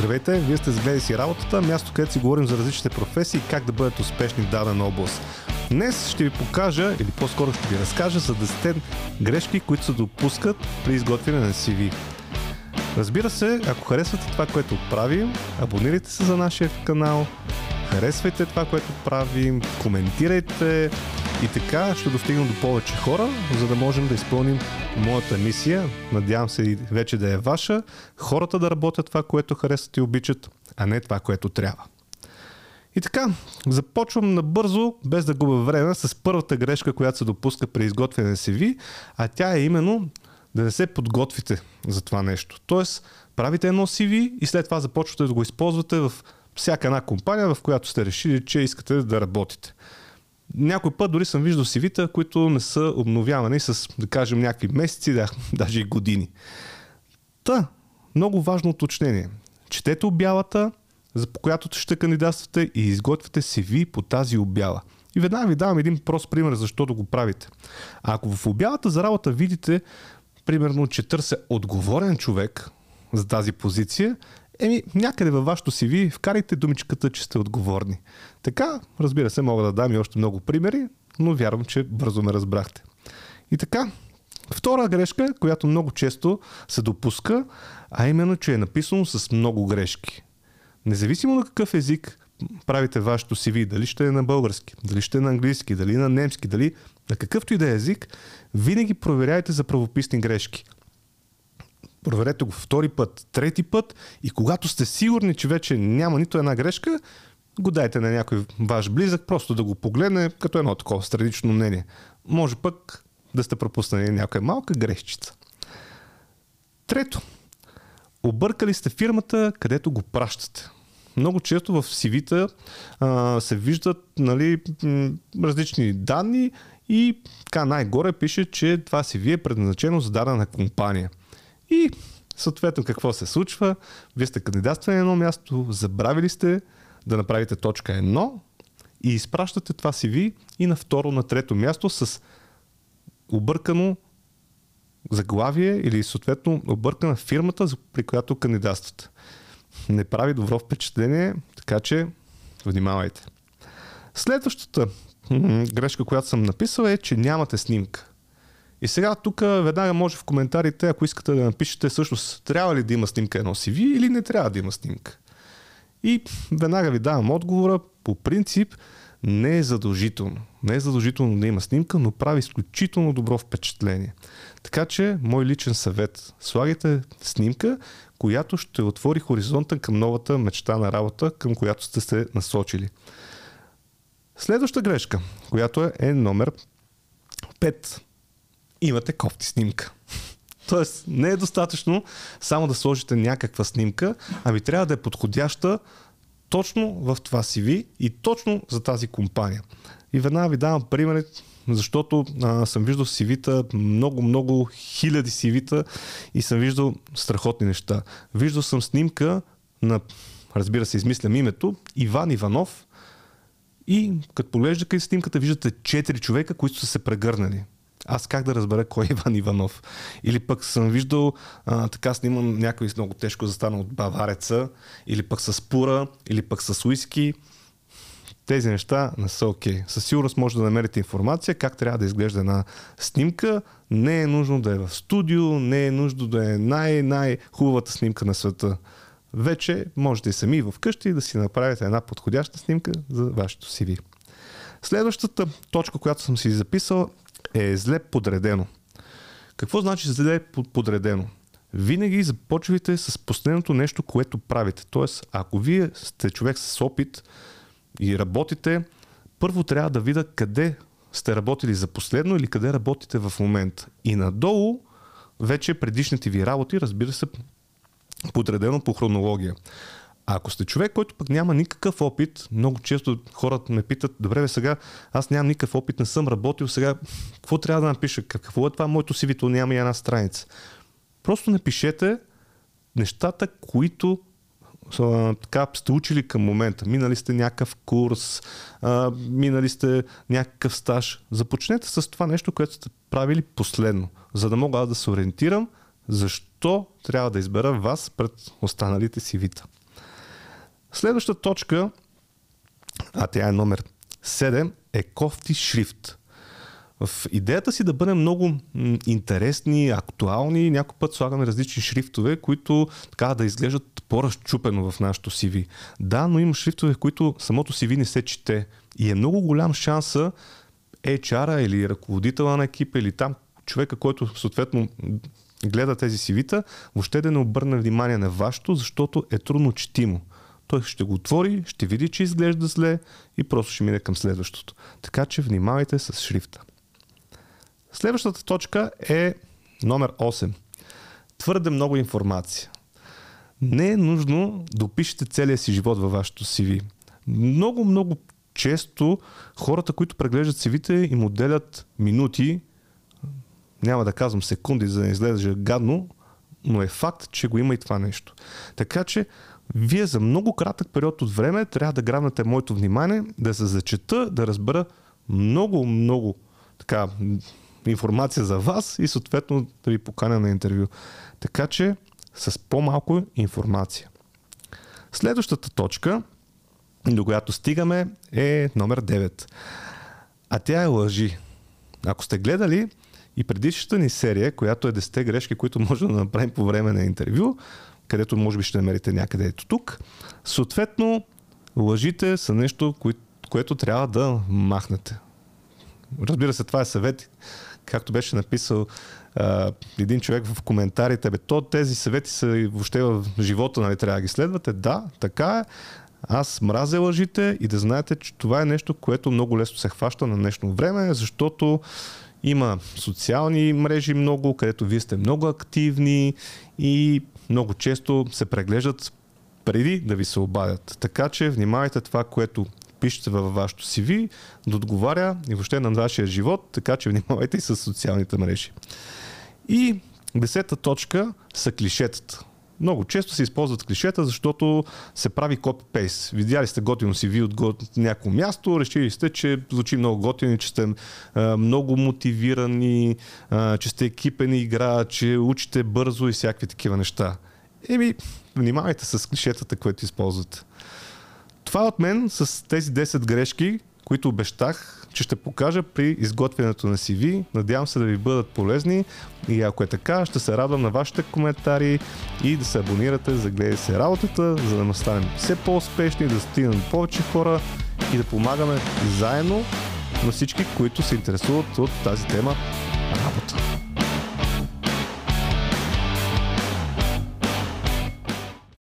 Здравейте, вие сте с си работата, място където си говорим за различните професии и как да бъдат успешни в дадена област. Днес ще ви покажа, или по-скоро ще ви разкажа за 10 грешки, които се допускат при изготвяне на CV. Разбира се, ако харесвате това, което правим, абонирайте се за нашия канал, харесвайте това, което правим, коментирайте и така ще достигнем до повече хора, за да можем да изпълним моята мисия. Надявам се и вече да е ваша. Хората да работят това, което харесват и обичат, а не това, което трябва. И така, започвам набързо, без да губя време, с първата грешка, която се допуска при изготвяне на CV, а тя е именно да не се подготвите за това нещо. Тоест, правите едно CV и след това започвате да го използвате в всяка една компания, в която сте решили, че искате да работите. Някой път дори съм виждал CV-та, които не са обновявани с, да кажем, някакви месеци, да, даже и години. Та, много важно уточнение. Четете обявата, за по която ще кандидатствате и изготвяте CV по тази обява. И веднага ви давам един прост пример защо да го правите. А ако в обявата за работа видите, примерно, че търся отговорен човек за тази позиция, еми някъде във вашето CV вкарайте думичката, че сте отговорни. Така, разбира се, мога да дам и още много примери, но вярвам, че бързо ме разбрахте. И така, втора грешка, която много често се допуска, а именно, че е написано с много грешки. Независимо на какъв език правите вашето CV, дали ще е на български, дали ще е на английски, дали на немски, дали на какъвто и да е език, винаги проверяйте за правописни грешки. Проверете го втори път, трети път и когато сте сигурни, че вече няма нито една грешка, го дайте на някой ваш близък, просто да го погледне като едно такова странично мнение. Може пък да сте пропуснали някоя малка грешчица. Трето. Объркали сте фирмата, където го пращате. Много често в CV-та а, се виждат нали, различни данни и така най-горе пише, че това CV е предназначено за дадена компания. И съответно какво се случва? Вие сте кандидатствали на едно място, забравили сте да направите точка 1 и изпращате това CV и на второ, на трето място с объркано заглавие или съответно объркана фирмата, при която кандидатствате. Не прави добро впечатление, така че внимавайте. Следващата грешка, която съм написал е, че нямате снимка. И сега тук веднага може в коментарите, ако искате да напишете всъщност трябва ли да има снимка едно CV или не трябва да има снимка. И веднага ви давам отговора. По принцип не е задължително. Не е задължително да има снимка, но прави изключително добро впечатление. Така че, мой личен съвет, слагайте снимка, която ще отвори хоризонта към новата мечта на работа, към която сте се насочили. Следваща грешка, която е, е номер 5 имате кофти снимка. Тоест, не е достатъчно само да сложите някаква снимка, ами трябва да е подходяща точно в това CV и точно за тази компания. И веднага ви давам примери, защото а, съм виждал CV-та, много, много хиляди CV-та и съм виждал страхотни неща. Виждал съм снимка на, разбира се, измислям името, Иван Иванов и като поглеждате снимката, виждате 4 човека, които са се прегърнали аз как да разбера кой е Иван Иванов? Или пък съм виждал а, така снимам някой с много тежко застана от бавареца, или пък с пура, или пък с уиски. Тези неща не са окей. Okay. Със сигурност може да намерите информация как трябва да изглежда една снимка. Не е нужно да е в студио, не е нужно да е най-най-хубавата снимка на света. Вече можете и сами вкъщи да си направите една подходяща снимка за вашето CV. Следващата точка, която съм си записал е зле подредено. Какво значи зле подредено? Винаги започвайте с последното нещо, което правите. Тоест, ако вие сте човек с опит и работите, първо трябва да видя къде сте работили за последно или къде работите в момента. И надолу вече предишните ви работи, разбира се, подредено по хронология. А ако сте човек, който пък няма никакъв опит, много често хората ме питат, добре, бе, сега аз нямам никакъв опит, не съм работил, сега какво трябва да напиша? Какво е това моето си то няма и една страница. Просто напишете нещата, които така сте учили към момента. Минали сте някакъв курс, а, минали сте някакъв стаж. Започнете с това нещо, което сте правили последно, за да мога аз да се ориентирам защо трябва да избера вас пред останалите си вита. Следващата точка, а тя е номер 7, е кофти шрифт. В идеята си да бъдем много интересни, актуални, някой път слагаме различни шрифтове, които така да изглеждат по-разчупено в нашото CV. Да, но има шрифтове, които самото CV не се чете. И е много голям шанса HR-а или ръководителя на екипа или там човека, който съответно гледа тези CV-та, въобще да не обърне внимание на вашето, защото е трудно четимо. Той ще го отвори, ще види, че изглежда зле и просто ще мине към следващото. Така че внимавайте с шрифта. Следващата точка е номер 8. Твърде много информация. Не е нужно да опишете целия си живот във вашето CV. Много, много често хората, които преглеждат CV-те им отделят минути, няма да казвам секунди, за да не излезе гадно, но е факт, че го има и това нещо. Така че вие за много кратък период от време трябва да грабнете моето внимание, да се зачета, да разбера много, много така, информация за вас и съответно да ви поканя на интервю. Така че с по-малко информация. Следващата точка, до която стигаме, е номер 9. А тя е лъжи. Ако сте гледали и предишната ни серия, която е 10 грешки, които може да направим по време на интервю, където може би ще намерите някъде ето тук, съответно лъжите са нещо, което трябва да махнете. Разбира се, това е съвет, както беше написал а, един човек в коментарите, бе, то тези съвети са въобще в живота, нали, трябва да ги следвате. Да, така е. Аз мразя лъжите и да знаете, че това е нещо, което много лесно се хваща на днешно време, защото има социални мрежи много, където вие сте много активни и много често се преглеждат преди да ви се обадят. Така че внимавайте това, което пишете във вашето CV, да отговаря и въобще на вашия живот, така че внимавайте и с социалните мрежи. И десета точка са клишетата. Много често се използват клишета, защото се прави копи-пейс. Видяли сте готино си ви от някакво място, решили сте, че звучи много готино, че сте много мотивирани, че сте екипен игра, че учите бързо и всякакви такива неща. Еми, внимавайте с клишетата, които използвате. Това от мен с тези 10 грешки, които обещах, че ще покажа при изготвянето на CV. Надявам се да ви бъдат полезни и ако е така, ще се радвам на вашите коментари и да се абонирате за гледай се работата, за да станем все по-успешни, да стигнем повече хора и да помагаме заедно на всички, които се интересуват от тази тема работа.